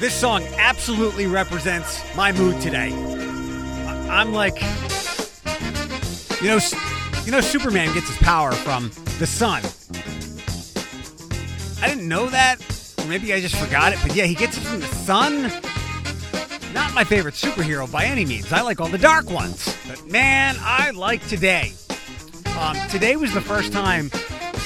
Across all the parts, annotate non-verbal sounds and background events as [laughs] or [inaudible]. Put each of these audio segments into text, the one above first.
This song absolutely represents my mood today. I'm like, you know, you know, Superman gets his power from the sun. I didn't know that. Maybe I just forgot it. But yeah, he gets it from the sun. Not my favorite superhero by any means. I like all the dark ones. But man, I like today. Um, today was the first time,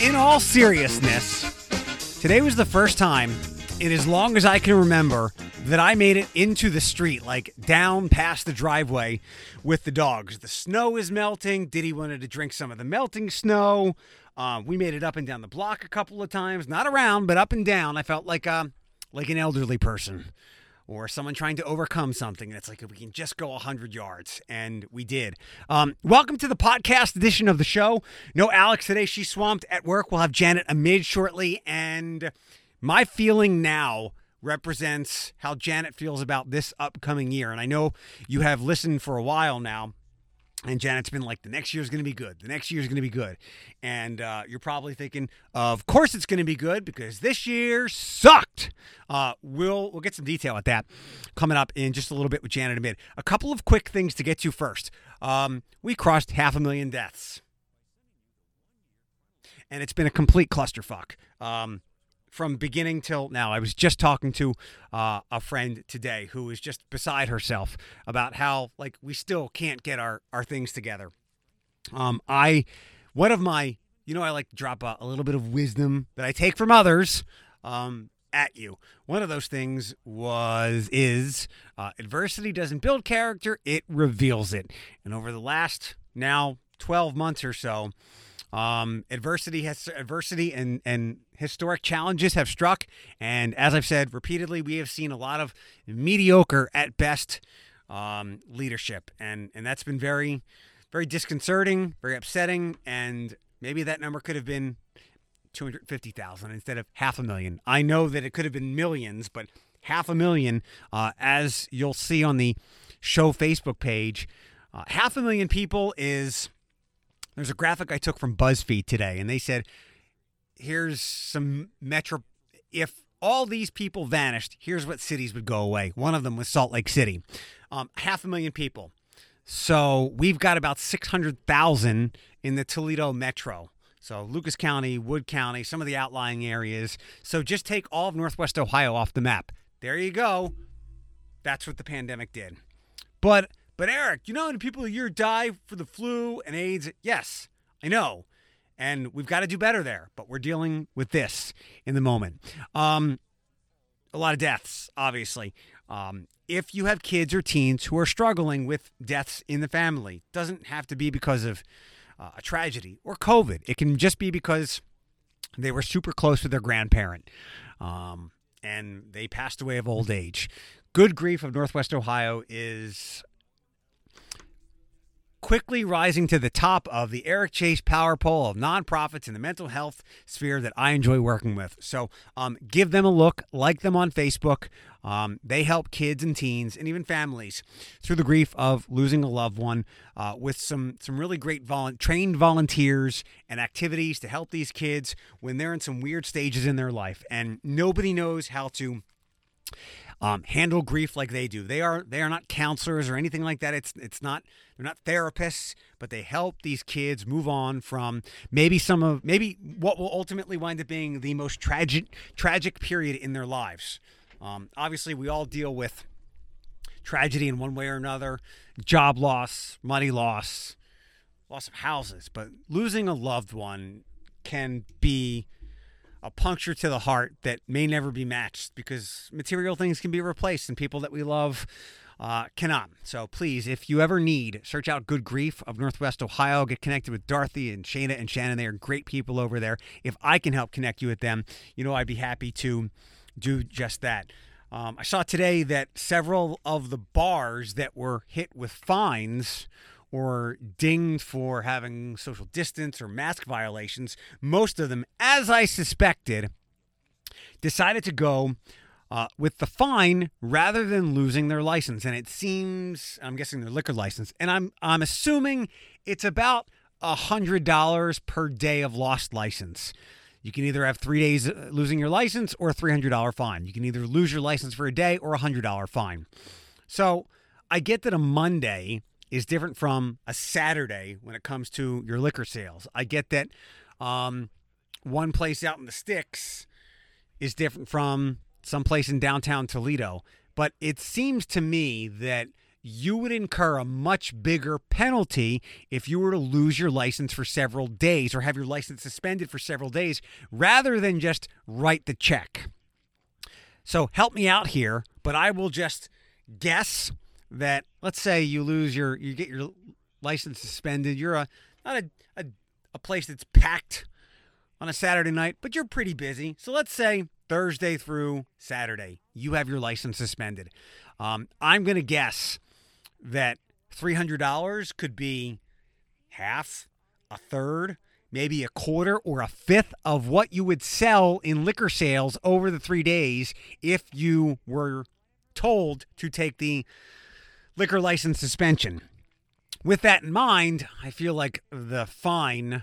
in all seriousness, today was the first time in as long as I can remember that I made it into the street, like down past the driveway with the dogs. The snow is melting. Diddy wanted to drink some of the melting snow. Uh, we made it up and down the block a couple of times, not around, but up and down. I felt like uh, like an elderly person or someone trying to overcome something. And it's like, if we can just go 100 yards. And we did. Um, welcome to the podcast edition of the show. No Alex today. She's swamped at work. We'll have Janet Amid shortly. And my feeling now represents how Janet feels about this upcoming year. And I know you have listened for a while now. And Janet's been like, the next year's going to be good. The next year's going to be good. And uh, you're probably thinking, of course it's going to be good because this year sucked. Uh, we'll we'll get some detail at that coming up in just a little bit with Janet Amid. A couple of quick things to get to first. Um, we crossed half a million deaths, and it's been a complete clusterfuck. Um, from beginning till now. I was just talking to uh, a friend today who was just beside herself about how like we still can't get our our things together. Um, I one of my you know I like to drop a, a little bit of wisdom that I take from others. Um, at you. One of those things was is uh, adversity doesn't build character; it reveals it. And over the last now twelve months or so, um, adversity has adversity and and historic challenges have struck, and as I've said repeatedly, we have seen a lot of mediocre at best um, leadership, and and that's been very very disconcerting, very upsetting, and maybe that number could have been two hundred fifty thousand instead of half a million. I know that it could have been millions, but half a million, uh, as you'll see on the show Facebook page, uh, half a million people is. There's a graphic I took from BuzzFeed today, and they said, here's some metro. If all these people vanished, here's what cities would go away. One of them was Salt Lake City. Um, half a million people. So we've got about 600,000 in the Toledo metro. So Lucas County, Wood County, some of the outlying areas. So just take all of Northwest Ohio off the map. There you go. That's what the pandemic did. But but Eric, you know how many people a year die for the flu and AIDS? Yes, I know. And we've got to do better there, but we're dealing with this in the moment. Um, a lot of deaths, obviously. Um, if you have kids or teens who are struggling with deaths in the family, doesn't have to be because of uh, a tragedy or COVID. It can just be because they were super close with their grandparent um, and they passed away of old age. Good Grief of Northwest Ohio is quickly rising to the top of the Eric Chase Power Poll of nonprofits in the mental health sphere that I enjoy working with. So um, give them a look, like them on Facebook. Um, they help kids and teens and even families through the grief of losing a loved one uh, with some some really great volu- trained volunteers and activities to help these kids when they're in some weird stages in their life and nobody knows how to um, handle grief like they do. They are they are not counselors or anything like that. It's it's not they're not therapists, but they help these kids move on from maybe some of maybe what will ultimately wind up being the most tragic tragic period in their lives. Um, obviously, we all deal with tragedy in one way or another, job loss, money loss, loss of houses, but losing a loved one can be a puncture to the heart that may never be matched because material things can be replaced and people that we love uh, cannot. So please, if you ever need, search out Good Grief of Northwest Ohio. Get connected with Dorothy and Shana and Shannon. They are great people over there. If I can help connect you with them, you know I'd be happy to do just that. Um, I saw today that several of the bars that were hit with fines or dinged for having social distance or mask violations, most of them, as I suspected, decided to go uh, with the fine rather than losing their license. And it seems, I'm guessing their liquor license, and I'm I'm assuming it's about hundred dollars per day of lost license. You can either have three days uh, losing your license or a $300 fine. You can either lose your license for a day or a $100 fine. So I get that a Monday is different from a Saturday when it comes to your liquor sales. I get that um, one place out in the sticks is different from some place in downtown Toledo. But it seems to me that you would incur a much bigger penalty if you were to lose your license for several days or have your license suspended for several days rather than just write the check. So help me out here, but I will just guess that let's say you lose your you get your license suspended. You're a not a, a, a place that's packed on a Saturday night, but you're pretty busy. So let's say Thursday through Saturday, you have your license suspended. Um, I'm going to guess that $300 could be half, a third, maybe a quarter or a fifth of what you would sell in liquor sales over the three days if you were told to take the liquor license suspension. With that in mind, I feel like the fine,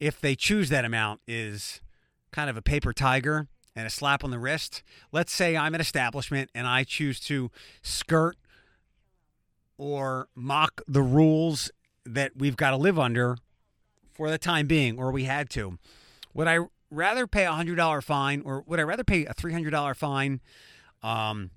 if they choose that amount, is kind of a paper tiger and a slap on the wrist. Let's say I'm an establishment and I choose to skirt or mock the rules that we've got to live under for the time being, or we had to. Would I rather pay a $100 fine or would I rather pay a $300 fine um,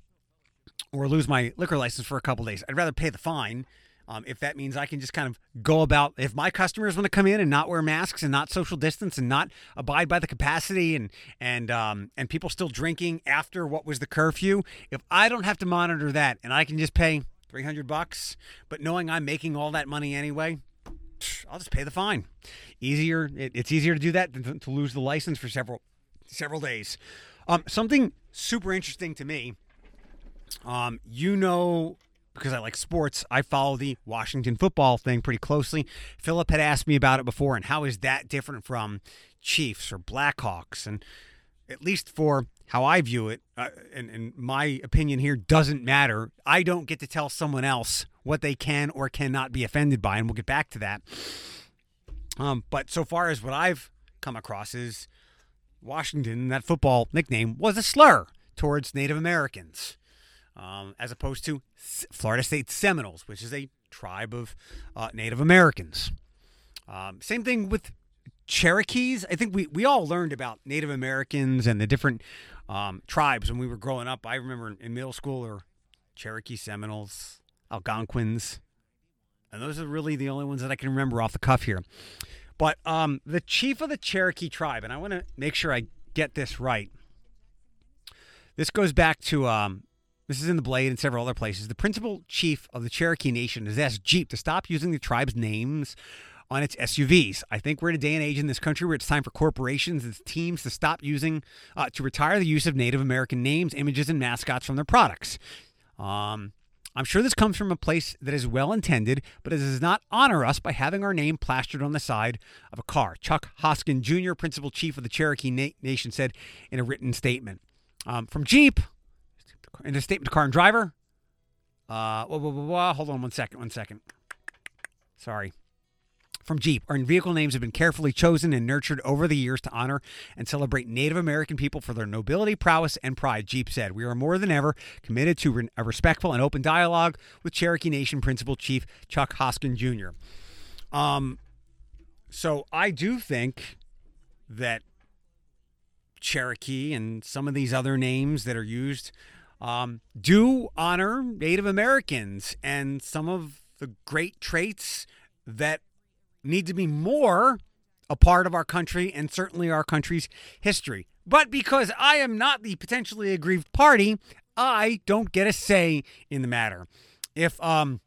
or lose my liquor license for a couple days? I'd rather pay the fine um, if that means I can just kind of go about, if my customers want to come in and not wear masks and not social distance and not abide by the capacity and and um, and people still drinking after what was the curfew, if I don't have to monitor that and I can just pay three hundred bucks, but knowing I'm making all that money anyway, I'll just pay the fine. Easier, it, it's easier to do that than to lose the license for several several days. Um, something super interesting to me. Um, you know because I like sports, I follow the Washington football thing pretty closely. Philip had asked me about it before, and how is that different from Chiefs or Blackhawks? And at least for how I view it, uh, and, and my opinion here doesn't matter. I don't get to tell someone else what they can or cannot be offended by, and we'll get back to that. Um, but so far as what I've come across is Washington, that football nickname was a slur towards Native Americans um, as opposed to Florida State Seminoles, which is a tribe of uh, Native Americans. Um, same thing with Cherokees. I think we, we all learned about Native Americans and the different um, tribes when we were growing up. I remember in middle school or Cherokee Seminoles, Algonquins, and those are really the only ones that I can remember off the cuff here. But um, the chief of the Cherokee tribe, and I want to make sure I get this right. This goes back to um, this is in the Blade and several other places. The principal chief of the Cherokee Nation has asked Jeep to stop using the tribe's names on its SUVs. I think we're in a day and age in this country where it's time for corporations and teams to stop using, uh, to retire the use of Native American names, images, and mascots from their products. Um, I'm sure this comes from a place that is well intended, but it does not honor us by having our name plastered on the side of a car. Chuck Hoskin Jr., principal chief of the Cherokee Na- Nation, said in a written statement. Um, from Jeep, in a statement to car and driver. Uh, whoa, whoa, whoa, hold on one second, one second. Sorry. From Jeep, our vehicle names have been carefully chosen and nurtured over the years to honor and celebrate Native American people for their nobility, prowess, and pride, Jeep said. We are more than ever committed to a respectful and open dialogue with Cherokee Nation Principal Chief Chuck Hoskin Jr. Um, so I do think that Cherokee and some of these other names that are used um, do honor Native Americans and some of the great traits that need to be more a part of our country and certainly our country's history. But because I am not the potentially aggrieved party, I don't get a say in the matter. If um,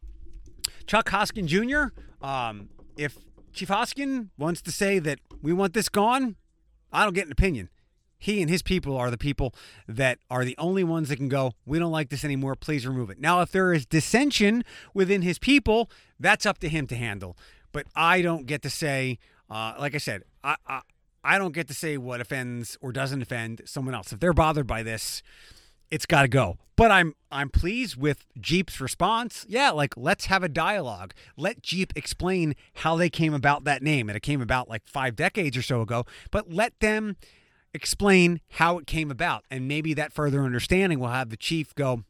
Chuck Hoskin Jr., um, if Chief Hoskin wants to say that we want this gone, I don't get an opinion he and his people are the people that are the only ones that can go, we don't like this anymore, please remove it. Now, if there is dissension within his people, that's up to him to handle. But I don't get to say, uh, like I said, I, I, I don't get to say what offends or doesn't offend someone else. If they're bothered by this, it's got to go. But I'm I'm pleased with Jeep's response. Yeah, like let's have a dialogue. Let Jeep explain how they came about that name. And it came about like 5 decades or so ago, but let them explain how it came about. And maybe that further understanding will have the chief go,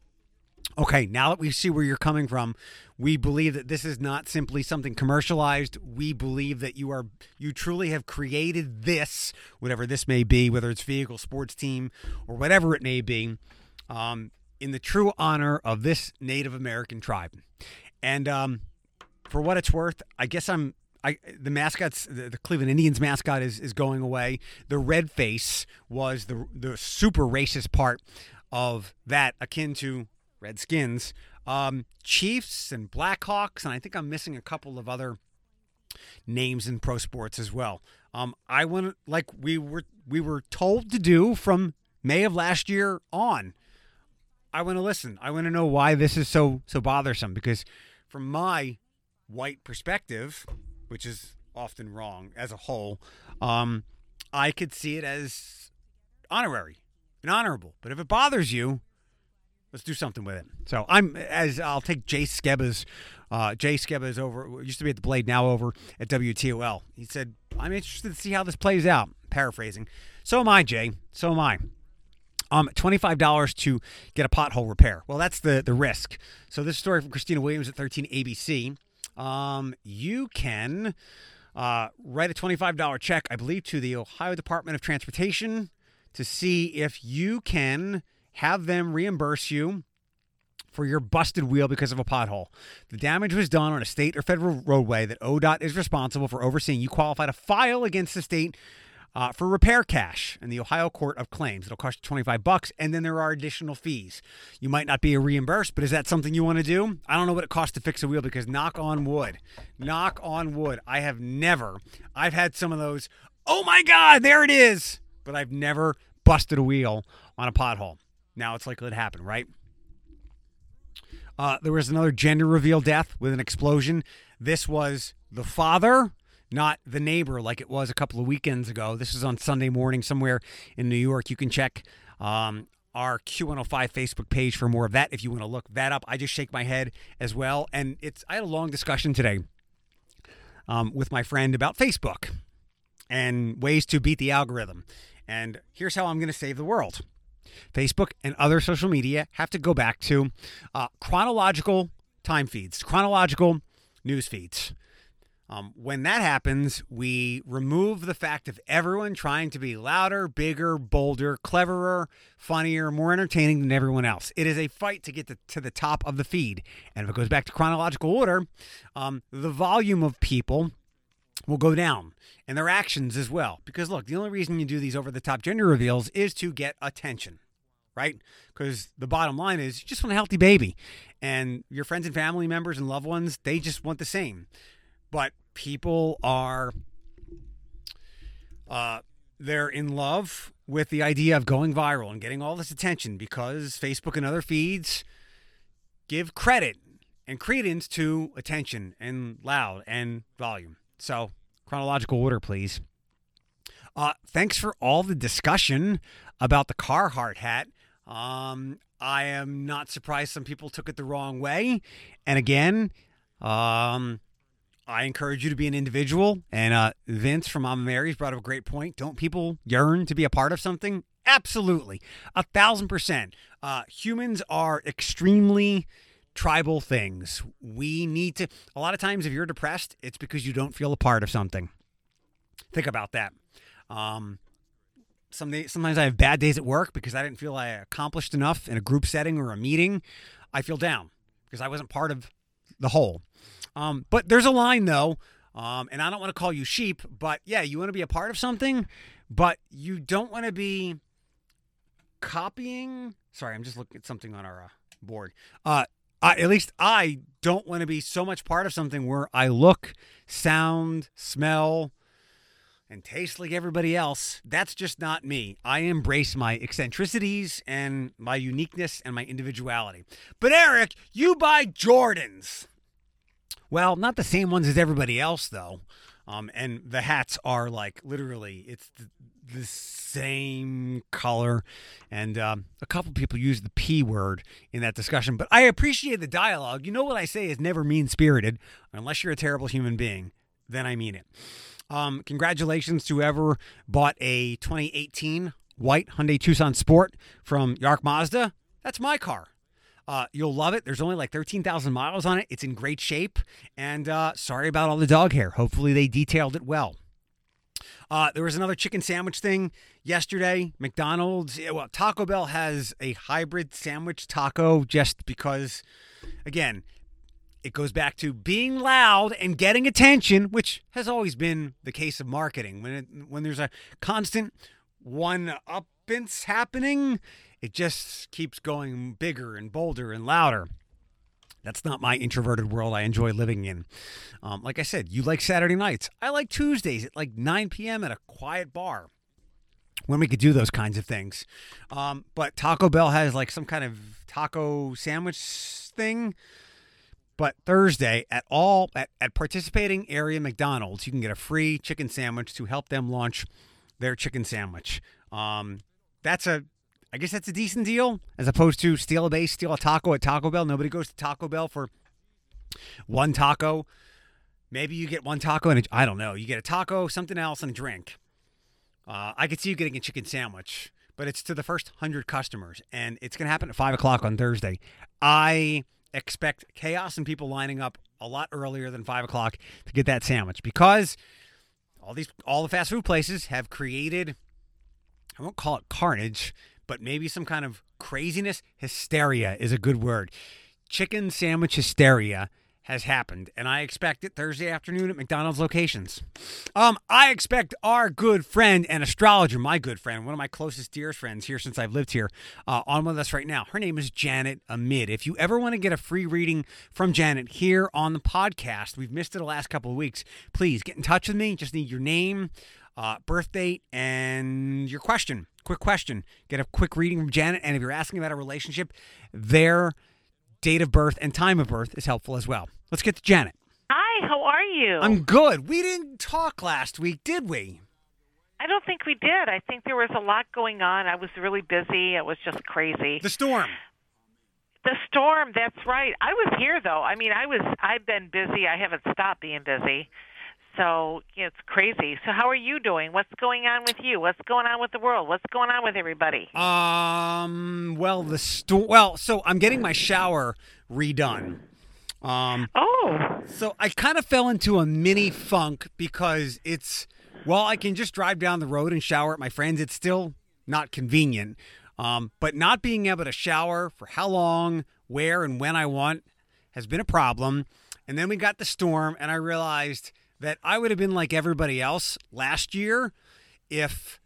okay, now that we see where you're coming from, we believe that this is not simply something commercialized. We believe that you are you truly have created this, whatever this may be, whether it's vehicle, sports team, or whatever it may be um, in the true honor of this Native American tribe. And um, for what it's worth, I guess I'm. I, the mascots, the, the, Cleveland Indians mascot is, is going away. The red face was the the super racist part of that, akin to Redskins, um, Chiefs, and Blackhawks, and I think I'm missing a couple of other names in pro sports as well. Um, I want like we were we were told to do from May of last year on. I want to listen. I want to know why this is so so bothersome because from my white perspective, which is often wrong as a whole, um, I could see it as honorary and honorable. But if it bothers you, let's do something with it. So I'm as I'll take Jay Skebba's. Uh, Jay is over. Used to be at the Blade, now over at WTOL. He said, "I'm interested to see how this plays out." Paraphrasing. So am I, Jay. So am I. Um, $25 to get a pothole repair. Well, that's the, the risk. So, this story from Christina Williams at 13 ABC. Um, you can uh, write a $25 check, I believe, to the Ohio Department of Transportation to see if you can have them reimburse you for your busted wheel because of a pothole. The damage was done on a state or federal roadway that ODOT is responsible for overseeing. You qualify to file against the state uh, for repair cash in the Ohio Court of Claims. It'll cost you 25 bucks, and then there are additional fees. You might not be reimbursed, but is that something you want to do? I don't know what it costs to fix a wheel because knock on wood, knock on wood, I have never, I've had some of those, oh my God, there it is, but I've never busted a wheel on a pothole. Now it's likely to happen, right? Uh, there was another gender reveal death with an explosion. This was the father not the neighbor like it was a couple of weekends ago. This is on Sunday morning somewhere in New York. You can check um, our Q105 Facebook page for more of that if you want to look that up. I just shake my head as well. And it's I had a long discussion today um, with my friend about Facebook and ways to beat the algorithm. And here's how I'm going to save the world. Facebook and other social media have to go back to uh, chronological time feeds, chronological news feeds. Um, when that happens, we remove the fact of everyone trying to be louder, bigger, bolder, cleverer, funnier, more entertaining than everyone else. It is a fight to get to, to the top of the feed. And if it goes back to chronological order, um, the volume of people will go down and their actions as well. Because look, the only reason you do these over the top gender reveals is to get attention, right? Because the bottom line is you just want a healthy baby. And your friends and family members and loved ones, they just want the same but people are uh, they're in love with the idea of going viral and getting all this attention because Facebook and other feeds give credit and credence to attention and loud and volume. So, chronological order, please. Uh, thanks for all the discussion about the Carhartt hat. Um, I am not surprised some people took it the wrong way. And again, um, I encourage you to be an individual. And uh, Vince from Mama Mary's brought up a great point. Don't people yearn to be a part of something? Absolutely. A thousand percent. Uh, humans are extremely tribal things. We need to, a lot of times, if you're depressed, it's because you don't feel a part of something. Think about that. Um, some day, sometimes I have bad days at work because I didn't feel I accomplished enough in a group setting or a meeting. I feel down because I wasn't part of the whole. Um, but there's a line though, um, and I don't want to call you sheep, but yeah, you want to be a part of something, but you don't want to be copying. Sorry, I'm just looking at something on our uh, board. Uh, I, at least I don't want to be so much part of something where I look, sound, smell, and taste like everybody else. That's just not me. I embrace my eccentricities and my uniqueness and my individuality. But Eric, you buy Jordans. Well, not the same ones as everybody else, though. Um, and the hats are like literally, it's the, the same color. And um, a couple people use the P word in that discussion, but I appreciate the dialogue. You know what I say is never mean spirited, unless you're a terrible human being. Then I mean it. Um, congratulations to whoever bought a 2018 white Hyundai Tucson Sport from Yark Mazda. That's my car. Uh, you'll love it. There's only like 13,000 miles on it. It's in great shape. And uh, sorry about all the dog hair. Hopefully, they detailed it well. Uh, there was another chicken sandwich thing yesterday. McDonald's, well, Taco Bell has a hybrid sandwich taco just because, again, it goes back to being loud and getting attention, which has always been the case of marketing. When it, when there's a constant one uppance happening, it just keeps going bigger and bolder and louder. That's not my introverted world I enjoy living in. Um, like I said, you like Saturday nights. I like Tuesdays at like 9 p.m. at a quiet bar when we could do those kinds of things. Um, but Taco Bell has like some kind of taco sandwich thing. But Thursday at all at, at participating area McDonald's, you can get a free chicken sandwich to help them launch their chicken sandwich. Um, that's a I guess that's a decent deal as opposed to steal a base, steal a taco at Taco Bell. Nobody goes to Taco Bell for one taco. Maybe you get one taco and I don't know. You get a taco, something else, and a drink. Uh, I could see you getting a chicken sandwich, but it's to the first hundred customers, and it's going to happen at five o'clock on Thursday. I expect chaos and people lining up a lot earlier than five o'clock to get that sandwich because all these all the fast food places have created. I won't call it carnage but maybe some kind of craziness. Hysteria is a good word. Chicken sandwich hysteria has happened, and I expect it Thursday afternoon at McDonald's locations. Um, I expect our good friend and astrologer, my good friend, one of my closest, dearest friends here since I've lived here, uh, on with us right now. Her name is Janet Amid. If you ever want to get a free reading from Janet here on the podcast, we've missed it the last couple of weeks. Please get in touch with me. Just need your name, uh, birth date, and your question quick question. Get a quick reading from Janet. And if you're asking about a relationship, their date of birth and time of birth is helpful as well. Let's get to Janet. Hi, how are you? I'm good. We didn't talk last week, did we? I don't think we did. I think there was a lot going on. I was really busy. It was just crazy. The storm. The storm, that's right. I was here though. I mean, I was I've been busy. I haven't stopped being busy. So you know, it's crazy. So how are you doing? What's going on with you? What's going on with the world? What's going on with everybody? Um. Well, the sto- Well, so I'm getting my shower redone. Um. Oh. So I kind of fell into a mini funk because it's well, I can just drive down the road and shower at my friends. It's still not convenient. Um, but not being able to shower for how long, where, and when I want has been a problem. And then we got the storm, and I realized that I would have been like everybody else last year if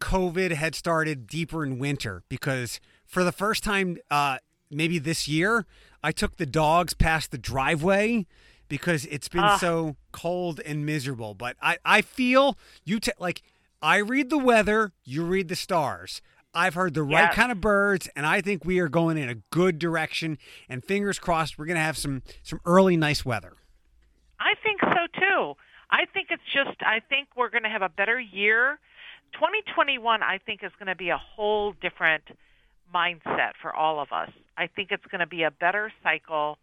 COVID had started deeper in winter because for the first time, uh, maybe this year, I took the dogs past the driveway because it's been uh. so cold and miserable. But I, I feel you t- like I read the weather, you read the stars. I've heard the right kind of birds, and I think we are going in a good direction. And fingers crossed, we're going to have some some early nice weather. I think so too. I think it's just I think we're going to have a better year. 2021 I think is going to be a whole different mindset for all of us. I think it's going to be a better cycle,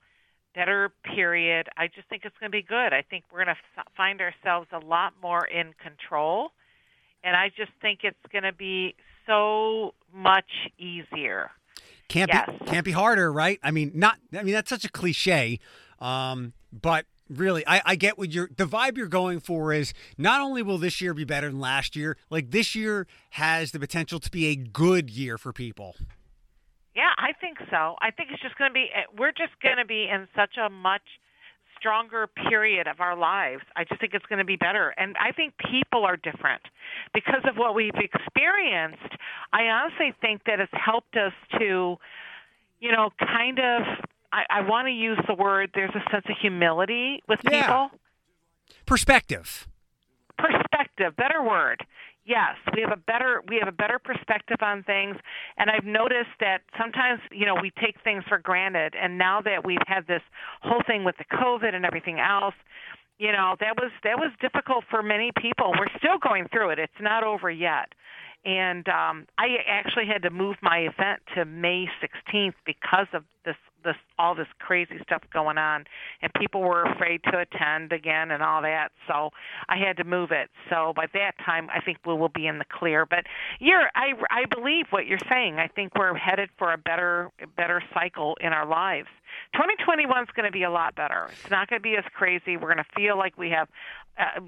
better period. I just think it's going to be good. I think we're going to f- find ourselves a lot more in control. And I just think it's going to be so much easier. Can't yes. be can't be harder, right? I mean, not I mean that's such a cliche. Um, but really I, I get what you're the vibe you're going for is not only will this year be better than last year like this year has the potential to be a good year for people. Yeah i think so. I think it's just going to be eh, we're just going to be in such a much stronger period of our lives. I just think it's going to be better. And i think people are different. Because of what we've experienced i honestly think that it's helped us to you know kind of I, I want to use the word. There's a sense of humility with yeah. people. Perspective. Perspective. Better word. Yes, we have a better we have a better perspective on things, and I've noticed that sometimes you know we take things for granted, and now that we've had this whole thing with the COVID and everything else, you know that was that was difficult for many people. We're still going through it. It's not over yet. And um I actually had to move my event to May 16th because of this this all this crazy stuff going on. And people were afraid to attend again and all that. So i had to move it. So by that time i think we will be in the clear. But you're i i believe what you're saying. I think we're headed for a better better cycle in our lives. 2021 is going to be a lot better. It's not going to be as crazy. We're going to feel like we have uh,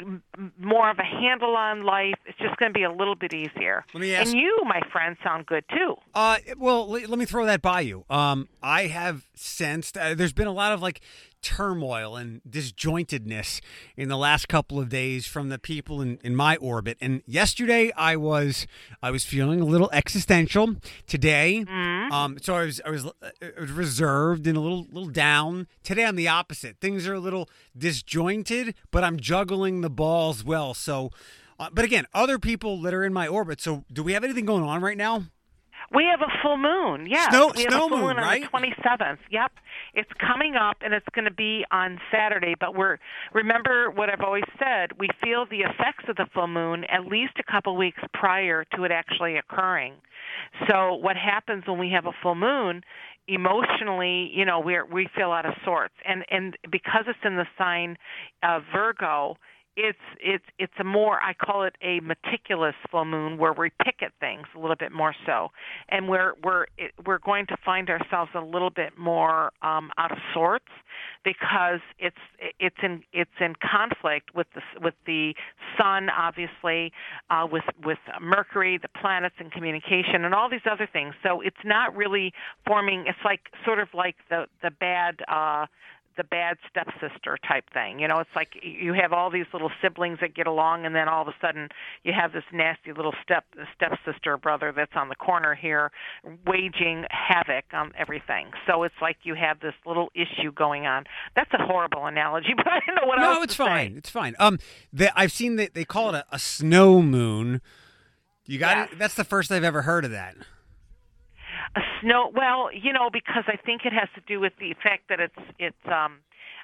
more of a handle on life. It's just going to be a little bit easier. Let me ask- and you, my friend, sound good too. Uh, well, let, let me throw that by you. Um, I have sensed uh, there's been a lot of like turmoil and disjointedness in the last couple of days from the people in, in my orbit. And yesterday I was I was feeling a little existential. Today, um, so I was I was, uh, I was reserved and a little little down. Today I'm the opposite. Things are a little disjointed, but I'm juggling the balls well. So. Uh, but again, other people that are in my orbit. So, do we have anything going on right now? We have a full moon. Yes, Snow- we have snow a full moon, moon on right? the 27th. Yep, it's coming up, and it's going to be on Saturday. But we're remember what I've always said. We feel the effects of the full moon at least a couple weeks prior to it actually occurring. So what happens when we have a full moon? Emotionally, you know, we we feel out of sorts, and and because it's in the sign of Virgo, it's it's it's a more I call it a meticulous full moon where we pick at things a little bit more so, and we're we're we're going to find ourselves a little bit more um, out of sorts because it's it's in it's in conflict with the with the sun obviously uh, with with Mercury the planets and communication and all these other things. So it's not really forming. It's like sort of like the the bad. Uh, the bad stepsister type thing. You know, it's like you have all these little siblings that get along, and then all of a sudden you have this nasty little step stepsister brother that's on the corner here, waging havoc on everything. So it's like you have this little issue going on. That's a horrible analogy, [laughs] but I don't know what else No, it's to say. fine. It's fine. Um, the, I've seen that they call it a, a snow moon. You got Yes. it. That's the first I've ever heard of that. A snow. Well, you know, because I think it has to do with the fact that it's it's. um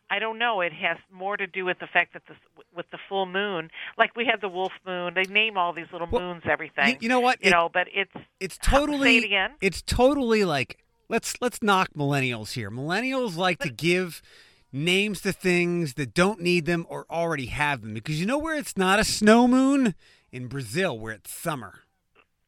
I don't know. It has more to do with the fact that the with the full moon, like we have the wolf moon. They name all these little Well, moons everything. You, you know what? you It- know, but it's it's Say totally. it again. It's totally like let's let's knock millennials here. Millennials like to give names to things that don't need them or already have them because you know where it's not a snow moon in Brazil where it's summer.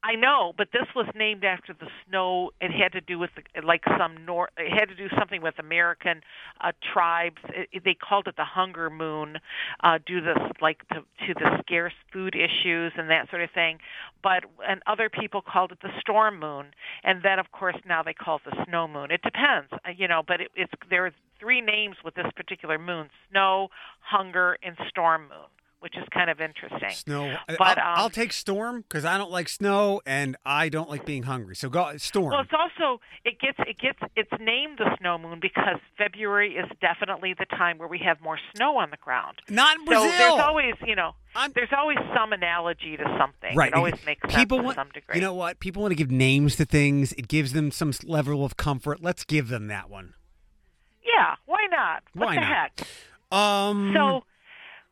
I know, but this was named after the snow. It had to do with the, like some nor. It had to do something with American uh, tribes. It, they called it the hunger moon, uh, due to like to, to the scarce food issues and that sort of thing. But and other people called it the storm moon, and then of course now they call it the snow moon. It depends, uh, you know. But it, it's there are three names with this particular moon: snow, hunger, and storm moon, which is kind of interesting. Snow. But, I'll, um, I'll take storm because I don't like snow and I don't like being hungry. So go storm. Well, it's also it gets it gets it's named the snow moon because February is definitely the time where we have more snow on the ground. not in Brazil. So there's always you know I'm- there's always some analogy to something. Right. It always makes sense people to want, some degree. You know what? People want to give names to things. It gives them some level of comfort. Let's give them that one. yeah, why not? What Why the not? heck? Um. So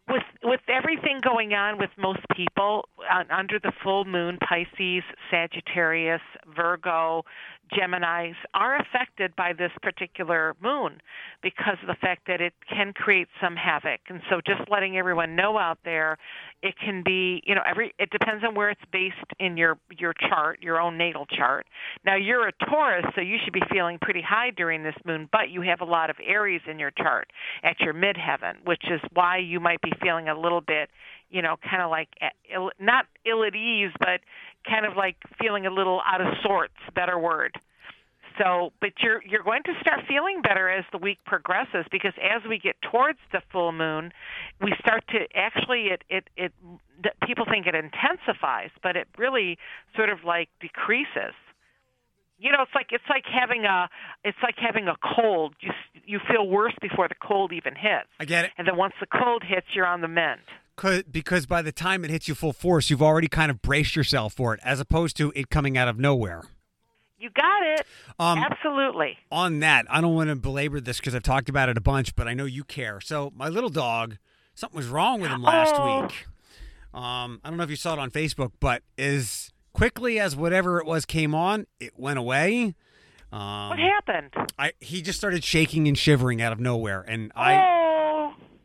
with with everything going on with most people uh, under the full moon, Pisces, Sagittarius, Virgo, Geminis are affected by this particular moon because of the fact that it can create some havoc. And so just letting everyone know out there, it can be, you know, every it depends on where it's based in your your chart, your own natal chart. Now you're a Taurus, so you should be feeling pretty high during this moon, but you have a lot of Aries in your chart at your midheaven, which is why you might be feeling a little bit, you know, kind of like not ill at ease, but kind of like feeling a little out of sorts, better word. So, but you're you're going to start feeling better as the week progresses because as we get towards the full moon, we start to actually it it it people think it intensifies, but it really sort of like decreases. You know, it's like it's like having a it's like having a cold. You you feel worse before the cold even hits, I get it. and then once the cold hits, you're on the mend. 'Cause- by the time it hits you full force, you've already kind of braced yourself for it, as opposed to it coming out of nowhere. You got it. Um, Absolutely. on that, I don't want to belabor this because I've talked about it a bunch, but I know you care. So my little dog something was wrong with him last Oh. week. Um, I don't know if you saw it on Facebook, but as quickly as whatever it was came on, it went away. Um, What happened? I he just started shaking and shivering out of nowhere, and I oh,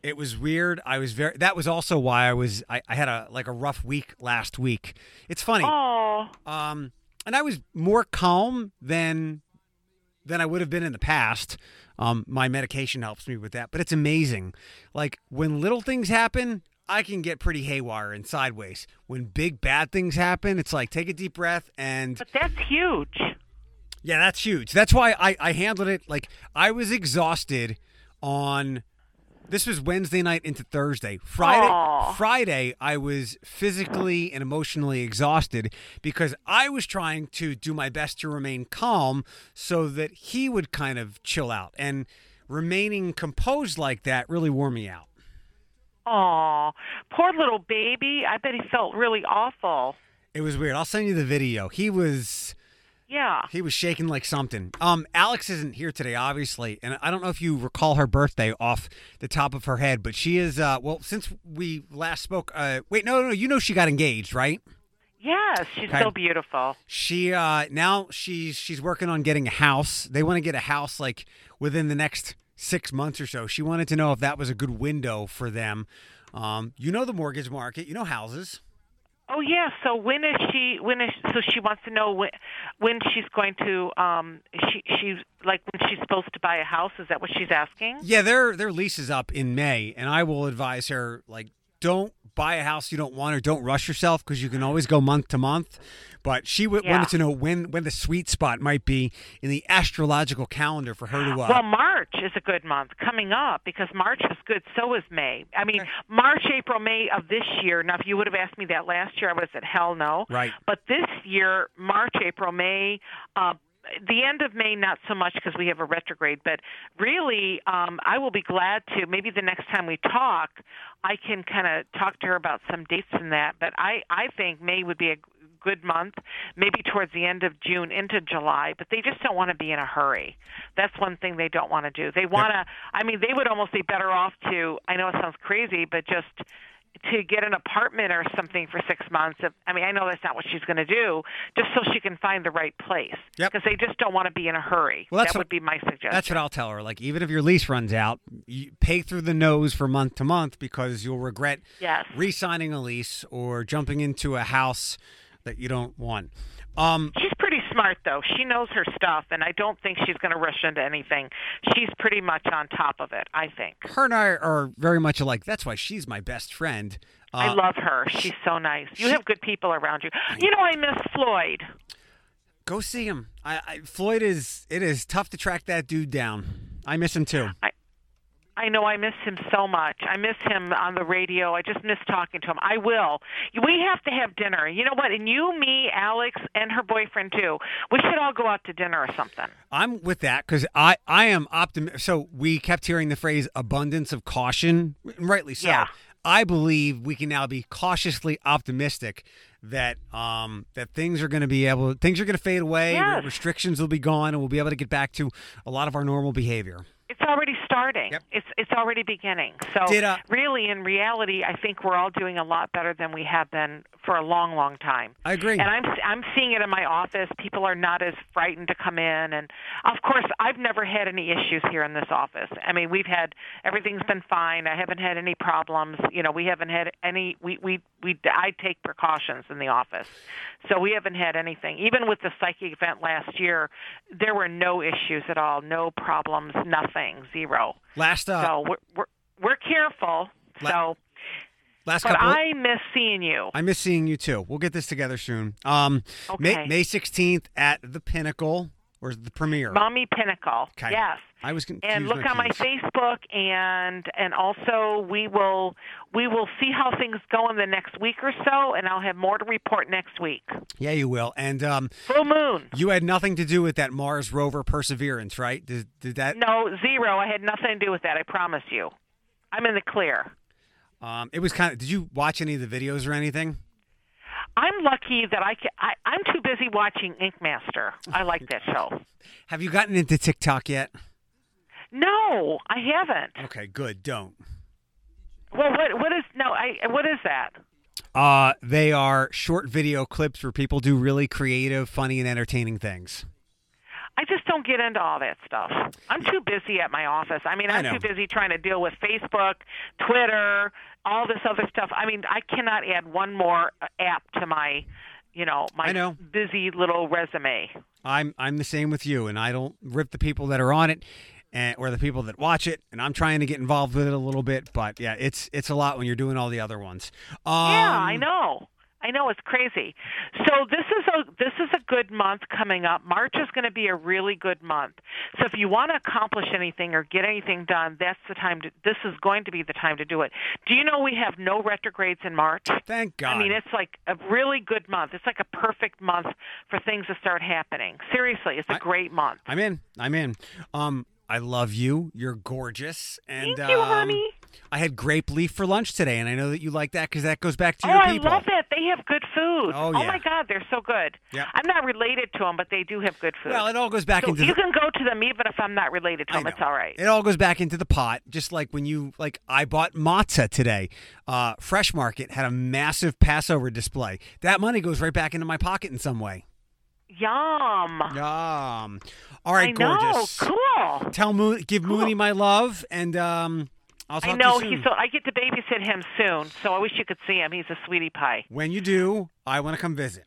it was weird. I was very. That was also why I was. I, I had a like a rough week last week. It's funny. oh, Um, and I was more calm than than I would have been in the past. Um, my medication helps me with that, but it's amazing. Like when little things happen, I can get pretty haywire and sideways. When big bad things happen, it's like take a deep breath and but that's huge. yeah, that's huge. That's why I, I handled it like I was exhausted on this was Wednesday night into Thursday. Friday Aw. Friday I was physically and emotionally exhausted because I was trying to do my best to remain calm so that he would kind of chill out. And remaining composed like that really wore me out. Oh, poor little baby. I bet he felt really awful. It was weird. I'll send you the video. He was Yeah. He was shaking like something. Um, Alex isn't here today, obviously, and I don't know if you recall her birthday off the top of her head, but she is. Uh, well, since we last spoke, uh, wait, no, no, no, you know she got engaged, right? Yes, she's Okay. so beautiful. She uh, now she's she's working on getting a house. They want to get a house like within the next six months or so. She wanted to know if that was a good window for them. Um, you know the mortgage market, you know houses. Oh yeah. So when is she? When is so she wants to know when when she's going to um she she's like when she's supposed to buy a house? Is that what she's asking? Yeah, their their lease is up in May, and I will advise her like don't buy a house you don't want or don't rush yourself because you can always go month to month. But she w- Yeah. wanted to know when when the sweet spot might be in the astrological calendar for her to. Uh, Well, March is a good month coming up because March is good. So is May. I mean, March, April, May of this year. Now, if you would have asked me that last year, I would have said hell no. Right. But this year, March, April, May. Uh, the end of May, not so much because we have a retrograde, but really, um, I will be glad to. Maybe the next time we talk, I can kind of talk to her about some dates and that. But I, I think May would be a good month, maybe towards the end of June into July, but they just don't want to be in a hurry. That's one thing they don't want to do. They want to, I mean, they would almost be better off to, I know it sounds crazy, but just to get an apartment or something for six months. If, I mean, I know that's not what she's going to do, just so she can find the right place. Yep. Because they just don't want to be in a hurry. Well, that's that what- would be my suggestion. That's what I'll tell her. Like, even if your lease runs out, you pay through the nose for month to month because you'll regret Yes. re-signing a lease or jumping into a house that you don't want. Um, She's pretty smart, though. She knows her stuff, and I don't think she's going to rush into anything. She's pretty much on top of it, I think. her and I are very much alike. That's why she's my best friend. Uh, I love her. She's so nice. You she- have good people around you. You know, I miss Floyd. Go see him. I, I Floyd is. It is tough to track that dude down. I miss him too. I know I miss him so much. I miss him on the radio. I just miss talking to him. I will. We have to have dinner. You know what? And you, me, Alex, and her boyfriend too. We should all go out to dinner or something. I'm with that because I I am optimistic. So we kept hearing the phrase "abundance of caution," rightly so. Yeah. I believe we can now be cautiously optimistic that um that things are going to be able things are going to fade away, Yes. restrictions will be gone, and we'll be able to get back to a lot of our normal behavior. It's already starting. Yep. It's it's already beginning. So Did, uh, really, in reality, I think we're all doing a lot better than we have been for a long, long time. I agree. And I'm I'm seeing it in my office. People are not as frightened to come in, and of course, I've never had any issues here in this office. I mean, we've had everything's been fine. I haven't had any problems. You know, we haven't had any. We we we I take precautions in the office, so we haven't had anything. Even with the psychic event last year, there were no issues at all, no problems, nothing, zero. last uh, So we're we're, we're careful. La- So, last but couple. I miss seeing you. I miss seeing you too. We'll get this together soon. Um, May Okay. May sixteenth at the Pinnacle or the premiere. Maumee Pinnacle. Okay. Yes. I was confused. and look on my. Facebook and and also we will we will see how things go in the next week or so and I'll have more to report next week. Yeah, you will. And um, Full moon. you had nothing to do with that Mars rover Perseverance, right? Did, did that? No, zero. I had nothing to do with that. I promise you. I'm in the clear. Um, it was kind of. Did you watch any of the videos or anything? I'm lucky that I, can, I I'm too busy watching Ink Master. I like that show. [laughs] Have you gotten into TikTok yet? No, I haven't. Okay, good. Don't. Well, what what is no? I what is that? Uh, they are short video clips where people do really creative, funny, and entertaining things. I just don't get into all that stuff. I'm too busy at my office. I mean, I I'm know. too busy trying to deal with Facebook, Twitter, all this other stuff. I mean, I cannot add one more app to my, you know, my know. busy little resume. I'm I'm the same with you, and I don't rip the people that are on it, and or the people that watch it. And I'm trying to get involved with it a little bit, but yeah, it's it's a lot when you're doing all the other ones. Um, yeah, I know. I know it's crazy. So this is a this is a good month coming up. March is going to be a really good month. So if you want to accomplish anything or get anything done, that's the time to this is going to be the time to do it. Do you know we have no retrogrades in March? Thank God. I mean, it's like a really good month. It's like a perfect month for things to start happening. Seriously, it's a I- great month. I'm in. I'm in. Um, I love you. You're gorgeous, and Thank you, um, honey. I had grape leaf for lunch today, and I know that you like that because that goes back to Oh, your I people. love that. They have good food. Oh, yeah. oh my. God, they're so good. Yep. I'm not related to them, but they do have good food. Well, it all goes back so into you the. can go to them even if I'm not related to them. It's all right. It all goes back into the pot, just like when you like. I bought matzah today. Uh, Fresh Market had a massive Passover display. That money goes right back into my pocket in some way. Yum. Yum. All right, I know. gorgeous. Cool. Tell Moon, give Cool. Mooney my love, and um, I know to you soon. he's so. I get to babysit him soon, so I wish you could see him. He's a sweetie pie. when you do, I want to come visit.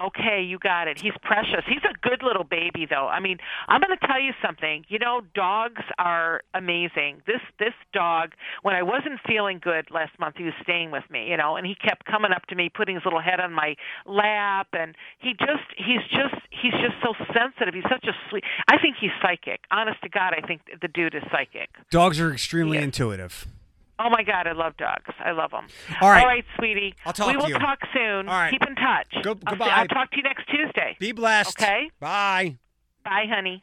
Okay, you got it. He's precious. He's a good little baby, though. I mean, I'm going to tell you something. You know, dogs are amazing. This this dog, when I wasn't feeling good last month, he was staying with me. You know, and he kept coming up to me, putting his little head on my lap, and he just he's just he's just so sensitive. He's such a sweet. I think he's psychic. Honest to God, I think the dude is psychic. Dogs are extremely Yes. intuitive. Oh my God, I love dogs. I love them. All right. All right, sweetie. I'll talk we to will you. talk soon. All right. Keep in touch. Go- I'll, goodbye. I'll talk to you next Tuesday. Be blessed. Okay. Bye. Bye, honey.